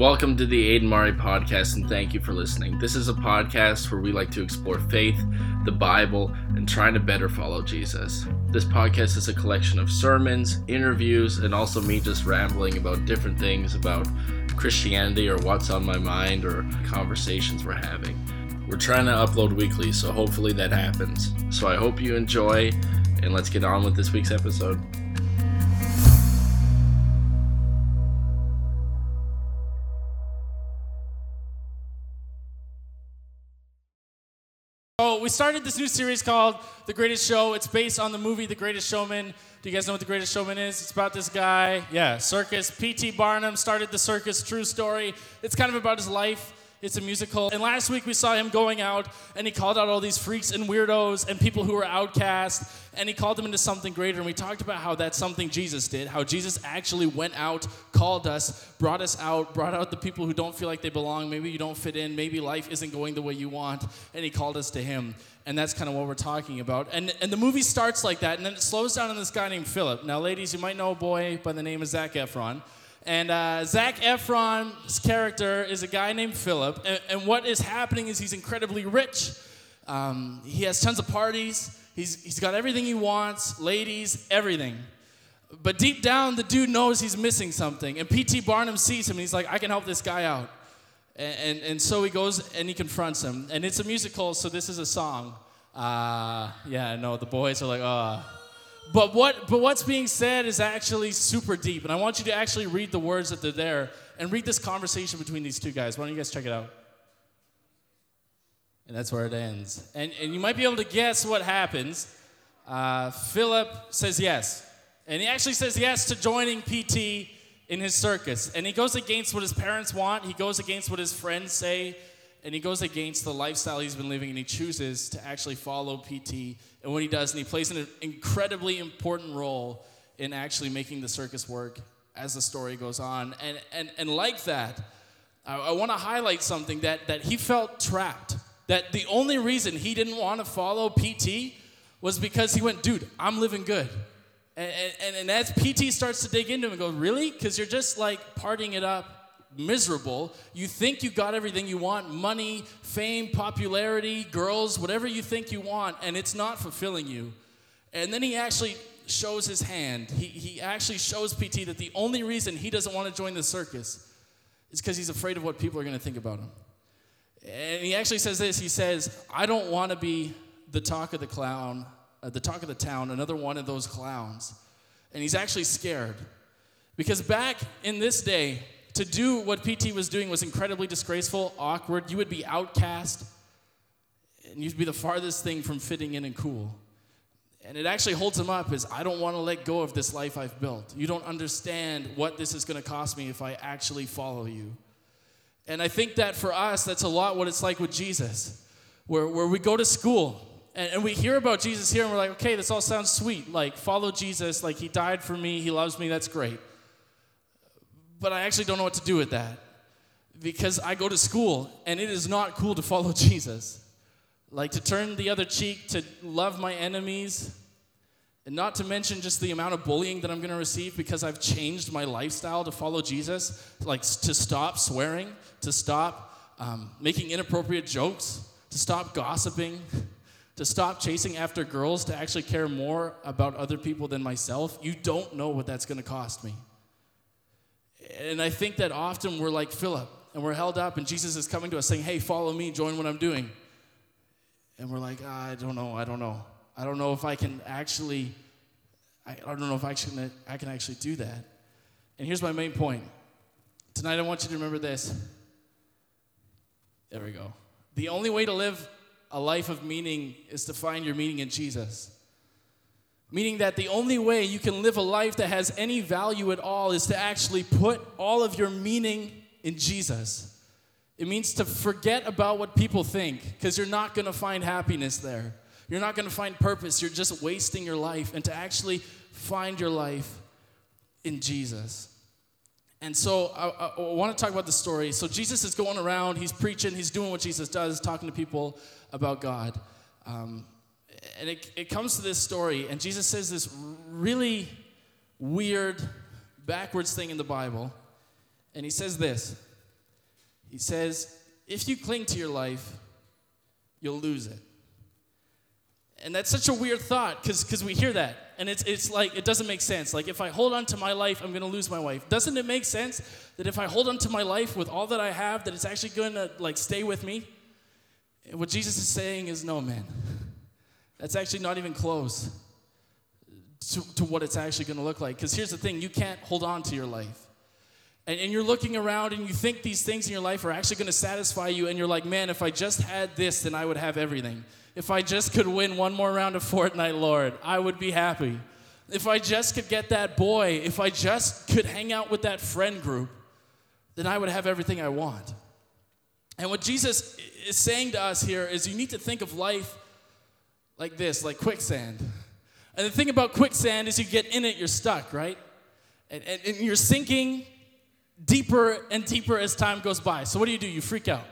Welcome to the Aden Mari podcast, and thank you for listening. This is a podcast where we like to explore faith, the Bible, and trying to better follow Jesus. This podcast is a collection of sermons, interviews, and also me just rambling about different things about Christianity or what's on my mind or conversations we're having. We're trying to upload weekly, so hopefully that happens. So I hope you enjoy, and let's get on with this week's episode. Started this new series called The Greatest Show. It's based on the movie The Greatest Showman. Do you guys know what The Greatest Showman is? It's about this guy, yeah, circus. P.T. Barnum started the circus, true story. It's kind of about his life. It's a musical. And last week we saw him going out and he called out all these freaks and weirdos and people who were outcast and he called them into something greater. And we talked about how that's something Jesus did, how Jesus actually went out, called us, brought us out, brought out the people who don't feel like they belong. Maybe you don't fit in, maybe life isn't going the way you want, and he called us to him. And that's kind of what we're talking about. And, and the movie starts like that, and then it slows down on this guy named Philip. Now, ladies, you might know a boy by the name of Zac Efron. And uh, Zac Efron's character is a guy named Philip. And, and what is happening is he's incredibly rich. Um, he has tons of parties. He's, he's got everything he wants, ladies, everything. But deep down, the dude knows he's missing something. And P.T. Barnum sees him and he's like, I can help this guy out. And, and, and so he goes and he confronts him. And it's a musical, so this is a song. Uh, yeah, no, the boys are like, oh. But what but what's being said is actually super deep, and I want you to actually read the words that they're there and read this conversation between these two guys. Why don't you guys check it out? And that's where it ends. And and you might be able to guess what happens. Uh, Philip says yes, and he actually says yes to joining PT in his circus. And he goes against what his parents want. He goes against what his friends say and he goes against the lifestyle he's been living and he chooses to actually follow PT. And what he does, and he plays an incredibly important role in actually making the circus work as the story goes on. And, and, and like that, I, I want to highlight something that, that he felt trapped. That the only reason he didn't want to follow PT was because he went, dude, I'm living good. And, and, and as PT starts to dig into him and go, really? Because you're just like partying it up miserable. You think you got everything you want money, fame, popularity, girls, whatever you think you want, and it's not fulfilling you. And then he actually shows his hand. He, he actually shows PT that the only reason he doesn't want to join the circus is because he's afraid of what people are going to think about him. And he actually says this he says, I don't want to be the talk of the clown, uh, the talk of the town, another one of those clowns. And he's actually scared. Because back in this day, to do what PT was doing was incredibly disgraceful, awkward. You would be outcast, and you'd be the farthest thing from fitting in and cool. And it actually holds him up as I don't want to let go of this life I've built. You don't understand what this is going to cost me if I actually follow you. And I think that for us, that's a lot what it's like with Jesus, where, where we go to school and, and we hear about Jesus here and we're like, okay, this all sounds sweet. Like, follow Jesus, like, he died for me, he loves me, that's great but I actually don't know what to do with that because I go to school and it is not cool to follow Jesus. Like to turn the other cheek, to love my enemies, and not to mention just the amount of bullying that I'm going to receive because I've changed my lifestyle to follow Jesus, like to stop swearing, to stop um, making inappropriate jokes, to stop gossiping, to stop chasing after girls, to actually care more about other people than myself. You don't know what that's going to cost me. And I think that often we're like Philip and we're held up, and Jesus is coming to us saying, Hey, follow me, join what I'm doing. And we're like, ah, I don't know, I don't know. I don't know if I can actually, I, I don't know if I can, I can actually do that. And here's my main point. Tonight, I want you to remember this. There we go. The only way to live a life of meaning is to find your meaning in Jesus. Meaning that the only way you can live a life that has any value at all is to actually put all of your meaning in Jesus. It means to forget about what people think because you're not going to find happiness there. You're not going to find purpose. You're just wasting your life. And to actually find your life in Jesus. And so I, I, want to talk about the story. So Jesus is going around, he's preaching, he's doing what Jesus does, talking to people about God. Um, and it, it comes to this story, and Jesus says this really weird, backwards thing in the Bible. And he says this He says, if you cling to your life, you'll lose it. And that's such a weird thought because we hear that. And it's, it's like, it doesn't make sense. Like, if I hold on to my life, I'm going to lose my wife. Doesn't it make sense that if I hold on to my life with all that I have, that it's actually going to, like, stay with me? And what Jesus is saying is, no, man. That's actually not even close to, to what it's actually going to look like. Because here's the thing you can't hold on to your life. And, and you're looking around and you think these things in your life are actually going to satisfy you, and you're like, man, if I just had this, then I would have everything. If I just could win one more round of Fortnite, Lord, I would be happy. If I just could get that boy, if I just could hang out with that friend group, then I would have everything I want. And what Jesus is saying to us here is you need to think of life like this, like quicksand. And the thing about quicksand is you get in it, you're stuck, right? And, and, and you're sinking deeper and deeper as time goes by. So what do you do? You freak out.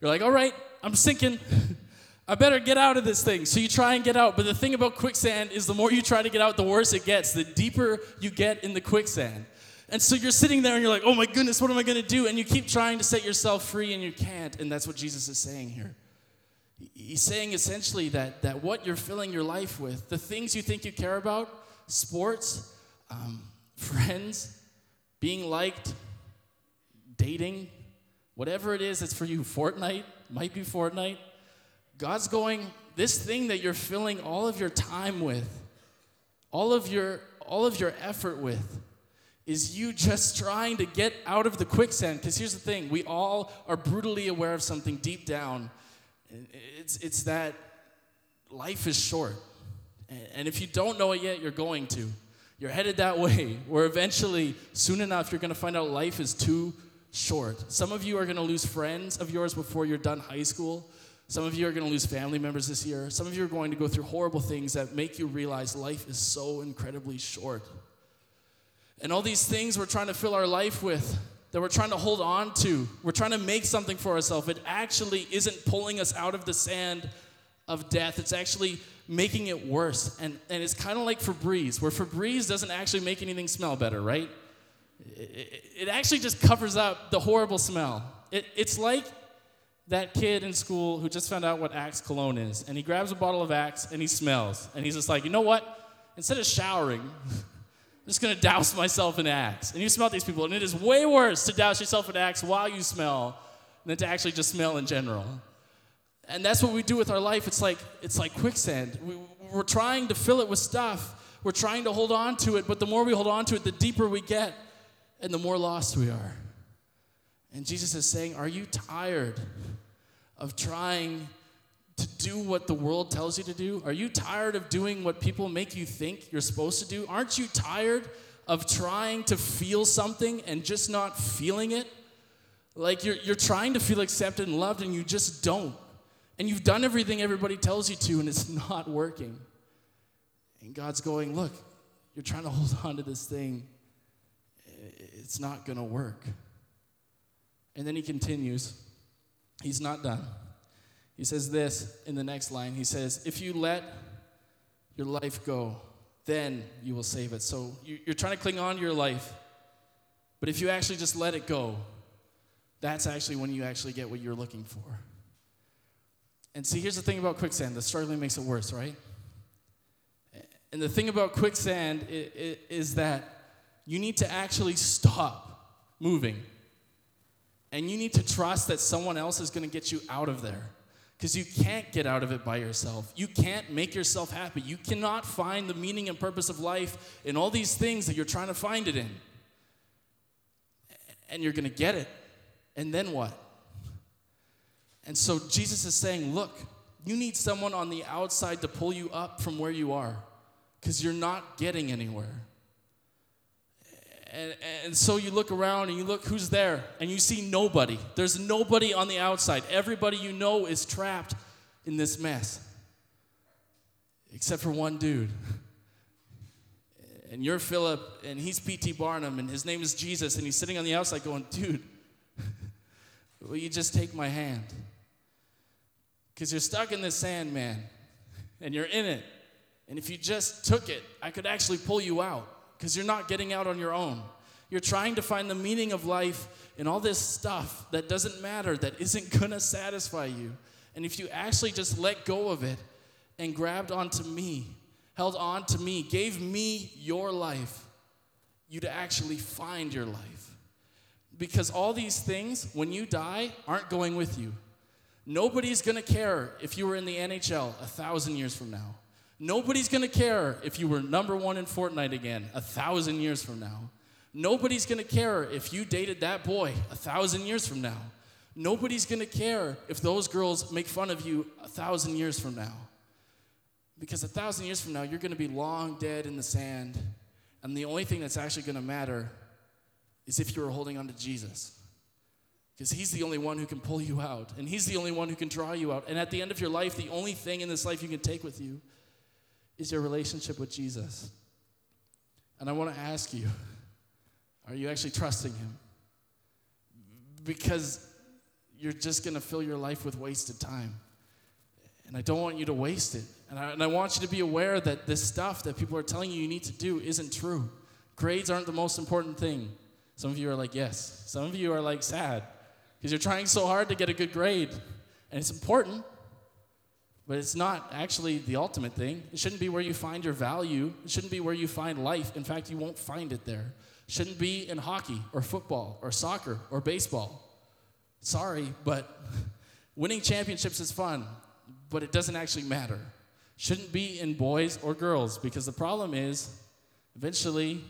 You're like, all right, I'm sinking. I better get out of this thing. So you try and get out. But the thing about quicksand is the more you try to get out, the worse it gets, the deeper you get in the quicksand. And so you're sitting there and you're like, oh my goodness, what am I going to do? And you keep trying to set yourself free and you can't. And that's what Jesus is saying here. He's saying essentially that, that what you're filling your life with, the things you think you care about, sports, um, friends, being liked, dating, whatever it is that's for you, Fortnite, might be Fortnite God's going, this thing that you're filling all of your time with, all of your all of your effort with is you just trying to get out of the quicksand. Because here's the thing we all are brutally aware of something deep down it's, it's that life is short and if you don't know it yet you're going to you're headed that way where eventually soon enough you're going to find out life is too short some of you are going to lose friends of yours before you're done high school some of you are going to lose family members this year. Some of you are going to go through horrible things that make you realize life is so incredibly short. And all these things we're trying to fill our life with, that we're trying to hold on to, we're trying to make something for ourselves, it actually isn't pulling us out of the sand of death. It's actually making it worse. And, and it's kind of like Febreze, where Febreze doesn't actually make anything smell better, right? It, it, actually just covers up the horrible smell. It, it's like that kid in school who just found out what Axe cologne is, and he grabs a bottle of Axe and he smells, and he's just like, you know what? Instead of showering, I'm just gonna douse myself in Axe. And you smell these people, and it is way worse to douse yourself in Axe while you smell than to actually just smell in general. And that's what we do with our life. It's like it's like quicksand. We, we're trying to fill it with stuff. We're trying to hold on to it, but the more we hold on to it, the deeper we get, and the more lost we are. And Jesus is saying, Are you tired of trying to do what the world tells you to do? Are you tired of doing what people make you think you're supposed to do? Aren't you tired of trying to feel something and just not feeling it? Like you're, you're trying to feel accepted and loved and you just don't. And you've done everything everybody tells you to and it's not working. And God's going, Look, you're trying to hold on to this thing, it's not going to work. And then he continues. He's not done. He says this in the next line. He says, If you let your life go, then you will save it. So you're trying to cling on to your life, but if you actually just let it go, that's actually when you actually get what you're looking for. And see, here's the thing about quicksand the struggling makes it worse, right? And the thing about quicksand is that you need to actually stop moving. And you need to trust that someone else is going to get you out of there. Because you can't get out of it by yourself. You can't make yourself happy. You cannot find the meaning and purpose of life in all these things that you're trying to find it in. And you're going to get it. And then what? And so Jesus is saying, look, you need someone on the outside to pull you up from where you are because you're not getting anywhere. And, and so you look around and you look who's there, and you see nobody. There's nobody on the outside. Everybody you know is trapped in this mess, except for one dude. And you're Philip, and he's P.T. Barnum, and his name is Jesus, and he's sitting on the outside going, Dude, will you just take my hand? Because you're stuck in this sand, man, and you're in it. And if you just took it, I could actually pull you out because you're not getting out on your own. You're trying to find the meaning of life in all this stuff that doesn't matter, that isn't gonna satisfy you. And if you actually just let go of it and grabbed onto me, held on to me, gave me your life, you'd actually find your life. Because all these things, when you die, aren't going with you. Nobody's gonna care if you were in the NHL a thousand years from now. Nobody's gonna care if you were number one in Fortnite again a thousand years from now. Nobody's gonna care if you dated that boy a thousand years from now. Nobody's gonna care if those girls make fun of you a thousand years from now. Because a thousand years from now, you're gonna be long dead in the sand, and the only thing that's actually gonna matter is if you were holding on to Jesus. Because he's the only one who can pull you out, and he's the only one who can draw you out. And at the end of your life, the only thing in this life you can take with you is your relationship with Jesus. And I want to ask you are you actually trusting him? Because you're just going to fill your life with wasted time. And I don't want you to waste it. And I, and I want you to be aware that this stuff that people are telling you you need to do isn't true. Grades aren't the most important thing. Some of you are like, yes. Some of you are like, sad. Because you're trying so hard to get a good grade. And it's important, but it's not actually the ultimate thing. It shouldn't be where you find your value. It shouldn't be where you find life. In fact, you won't find it there. It shouldn't be in hockey or football or soccer or baseball. Sorry, but winning championships is fun, but it doesn't actually matter. Shouldn't be in boys or girls because the problem is eventually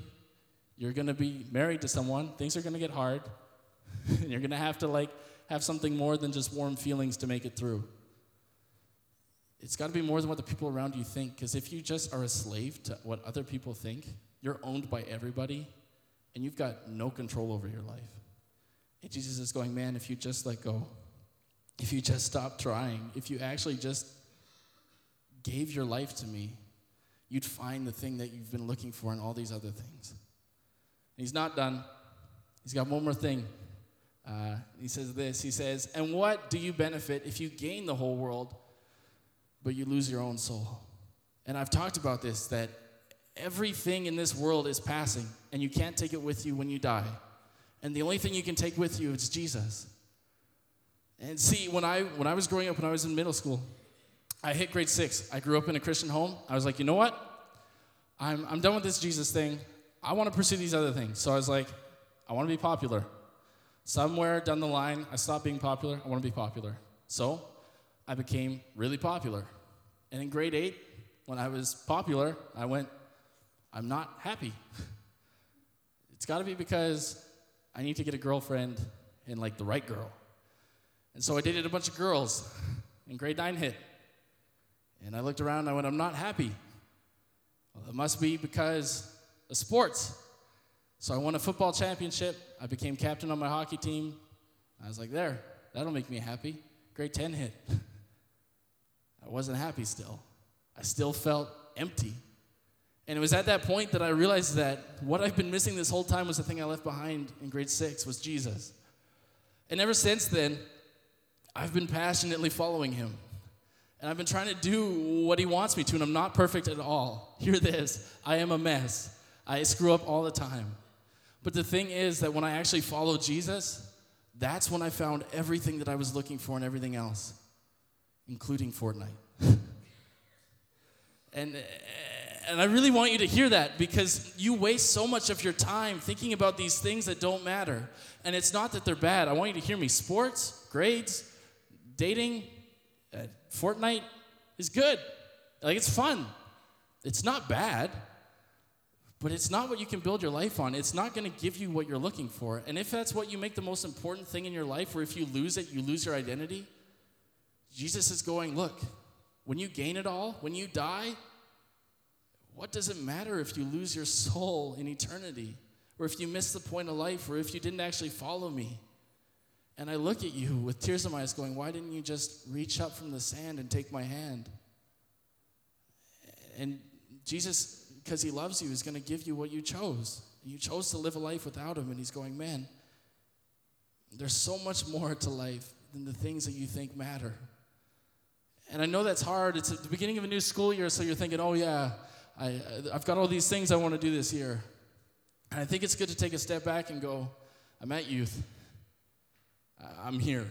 you're going to be married to someone, things are going to get hard, and you're going to have to like have something more than just warm feelings to make it through. It's got to be more than what the people around you think. Because if you just are a slave to what other people think, you're owned by everybody, and you've got no control over your life. And Jesus is going, man, if you just let go, if you just stop trying, if you actually just gave your life to me, you'd find the thing that you've been looking for in all these other things. And he's not done. He's got one more thing. Uh, he says this He says, And what do you benefit if you gain the whole world? But you lose your own soul. And I've talked about this that everything in this world is passing, and you can't take it with you when you die. And the only thing you can take with you is Jesus. And see, when I when I was growing up, when I was in middle school, I hit grade six. I grew up in a Christian home. I was like, you know what? I'm I'm done with this Jesus thing. I want to pursue these other things. So I was like, I want to be popular. Somewhere down the line, I stopped being popular. I want to be popular. So I became really popular. And in grade eight, when I was popular, I went, I'm not happy. it's got to be because I need to get a girlfriend and like the right girl. And so I dated a bunch of girls, and grade nine hit. And I looked around and I went, I'm not happy. Well, it must be because of sports. So I won a football championship. I became captain on my hockey team. I was like, there, that'll make me happy. Grade 10 hit. I wasn't happy still. I still felt empty. And it was at that point that I realized that what I've been missing this whole time was the thing I left behind in grade six was Jesus. And ever since then, I've been passionately following him. And I've been trying to do what he wants me to, and I'm not perfect at all. Hear this I am a mess. I screw up all the time. But the thing is that when I actually follow Jesus, that's when I found everything that I was looking for and everything else including Fortnite. and, and I really want you to hear that because you waste so much of your time thinking about these things that don't matter. And it's not that they're bad. I want you to hear me. Sports, grades, dating, uh, Fortnite is good. Like, it's fun. It's not bad, but it's not what you can build your life on. It's not going to give you what you're looking for. And if that's what you make the most important thing in your life, where if you lose it, you lose your identity, Jesus is going, look, when you gain it all, when you die, what does it matter if you lose your soul in eternity? Or if you miss the point of life, or if you didn't actually follow me? And I look at you with tears in my eyes, going, Why didn't you just reach up from the sand and take my hand? And Jesus, because he loves you, is going to give you what you chose. You chose to live a life without him, and he's going, Man, there's so much more to life than the things that you think matter. And I know that's hard. It's the beginning of a new school year, so you're thinking, oh, yeah, I, I've got all these things I want to do this year. And I think it's good to take a step back and go, I'm at youth. I'm here.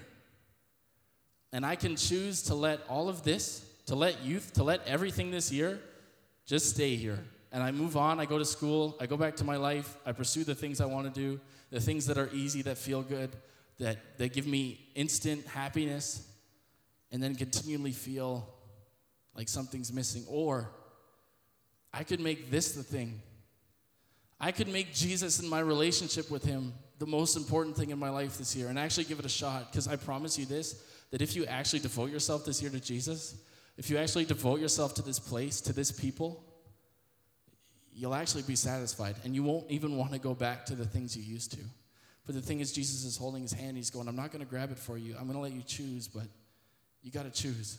And I can choose to let all of this, to let youth, to let everything this year just stay here. And I move on, I go to school, I go back to my life, I pursue the things I want to do, the things that are easy, that feel good, that, that give me instant happiness, and then continually feel like something's missing. Or I could make this the thing. I could make Jesus and my relationship with Him the most important thing in my life this year and actually give it a shot because I promise you this that if you actually devote yourself this year to Jesus, if you actually devote yourself to this place, to this people, you'll actually be satisfied and you won't even want to go back to the things you used to. But the thing is, Jesus is holding his hand. He's going, I'm not going to grab it for you. I'm going to let you choose, but you got to choose.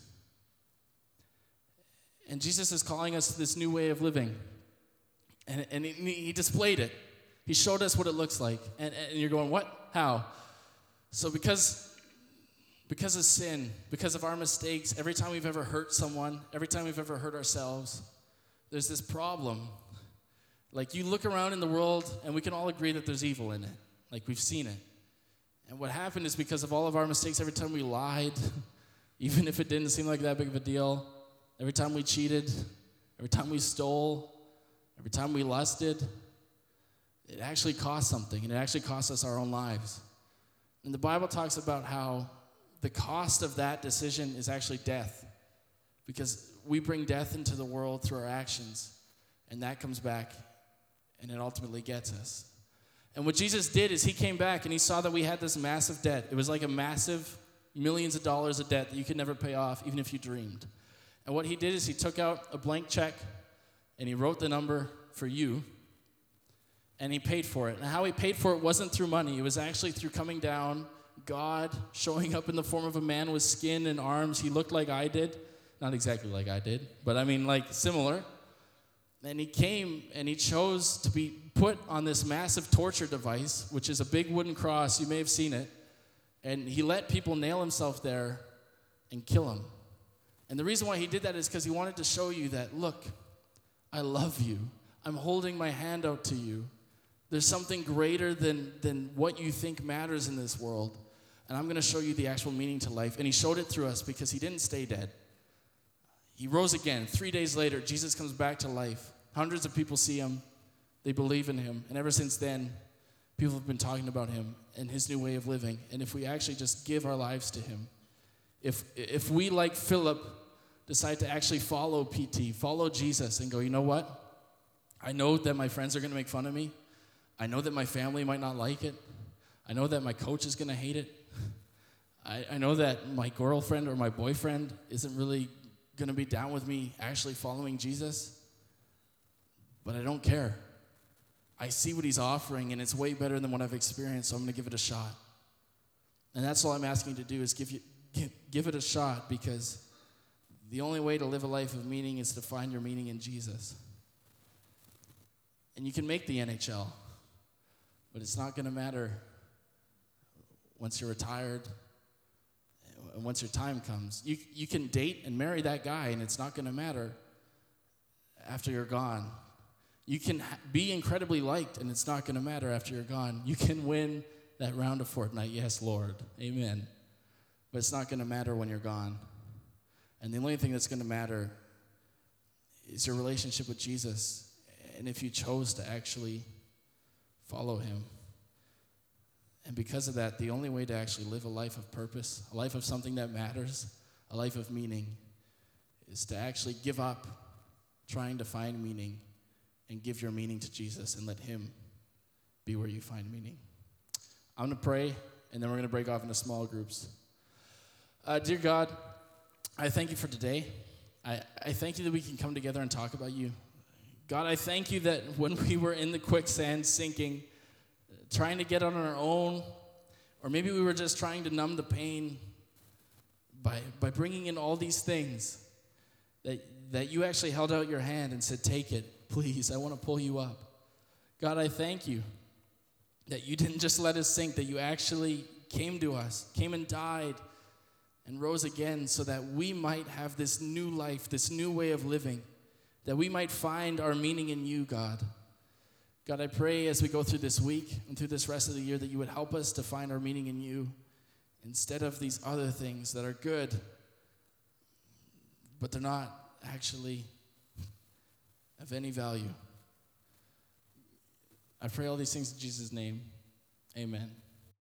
And Jesus is calling us to this new way of living. And, and he, he displayed it. He showed us what it looks like. And, and you're going, what? How? So because because of sin, because of our mistakes, every time we've ever hurt someone, every time we've ever hurt ourselves, there's this problem. Like you look around in the world and we can all agree that there's evil in it. Like we've seen it. And what happened is because of all of our mistakes, every time we lied, even if it didn't seem like that big of a deal, every time we cheated, every time we stole, every time we lusted, it actually cost something, and it actually cost us our own lives. And the Bible talks about how the cost of that decision is actually death, because we bring death into the world through our actions, and that comes back, and it ultimately gets us. And what Jesus did is he came back and he saw that we had this massive debt. It was like a massive millions of dollars of debt that you could never pay off, even if you dreamed. And what he did is he took out a blank check and he wrote the number for you and he paid for it. And how he paid for it wasn't through money, it was actually through coming down, God showing up in the form of a man with skin and arms. He looked like I did. Not exactly like I did, but I mean, like similar. And he came and he chose to be put on this massive torture device, which is a big wooden cross. You may have seen it. And he let people nail himself there and kill him. And the reason why he did that is because he wanted to show you that, look, I love you. I'm holding my hand out to you. There's something greater than, than what you think matters in this world. And I'm going to show you the actual meaning to life. And he showed it through us because he didn't stay dead. He rose again. Three days later, Jesus comes back to life. Hundreds of people see him, they believe in him. And ever since then, people have been talking about him and his new way of living. And if we actually just give our lives to him, if, if we, like Philip, decide to actually follow PT, follow Jesus, and go, you know what? I know that my friends are going to make fun of me. I know that my family might not like it. I know that my coach is going to hate it. I, I know that my girlfriend or my boyfriend isn't really going to be down with me actually following Jesus. But I don't care. I see what he's offering, and it's way better than what I've experienced, so I'm going to give it a shot. And that's all I'm asking you to do is give, you, give, give it a shot because the only way to live a life of meaning is to find your meaning in Jesus. And you can make the NHL. But it's not going to matter once you're retired and once your time comes. You, you can date and marry that guy, and it's not going to matter after you're gone. You can be incredibly liked, and it's not going to matter after you're gone. You can win that round of Fortnite. Yes, Lord. Amen. But it's not going to matter when you're gone. And the only thing that's going to matter is your relationship with Jesus. And if you chose to actually follow him. And because of that, the only way to actually live a life of purpose, a life of something that matters, a life of meaning, is to actually give up trying to find meaning and give your meaning to Jesus and let Him be where you find meaning. I'm going to pray, and then we're going to break off into small groups. Uh, dear God, I thank you for today. I, I thank you that we can come together and talk about you. God, I thank you that when we were in the quicksand sinking, trying to get on our own, or maybe we were just trying to numb the pain by, by bringing in all these things, that, that you actually held out your hand and said, Take it, please, I want to pull you up. God, I thank you that you didn't just let us sink, that you actually came to us, came and died, and rose again so that we might have this new life, this new way of living, that we might find our meaning in you, God. God, I pray as we go through this week and through this rest of the year that you would help us to find our meaning in you instead of these other things that are good, but they're not actually of any value. I pray all these things in Jesus' name. Amen.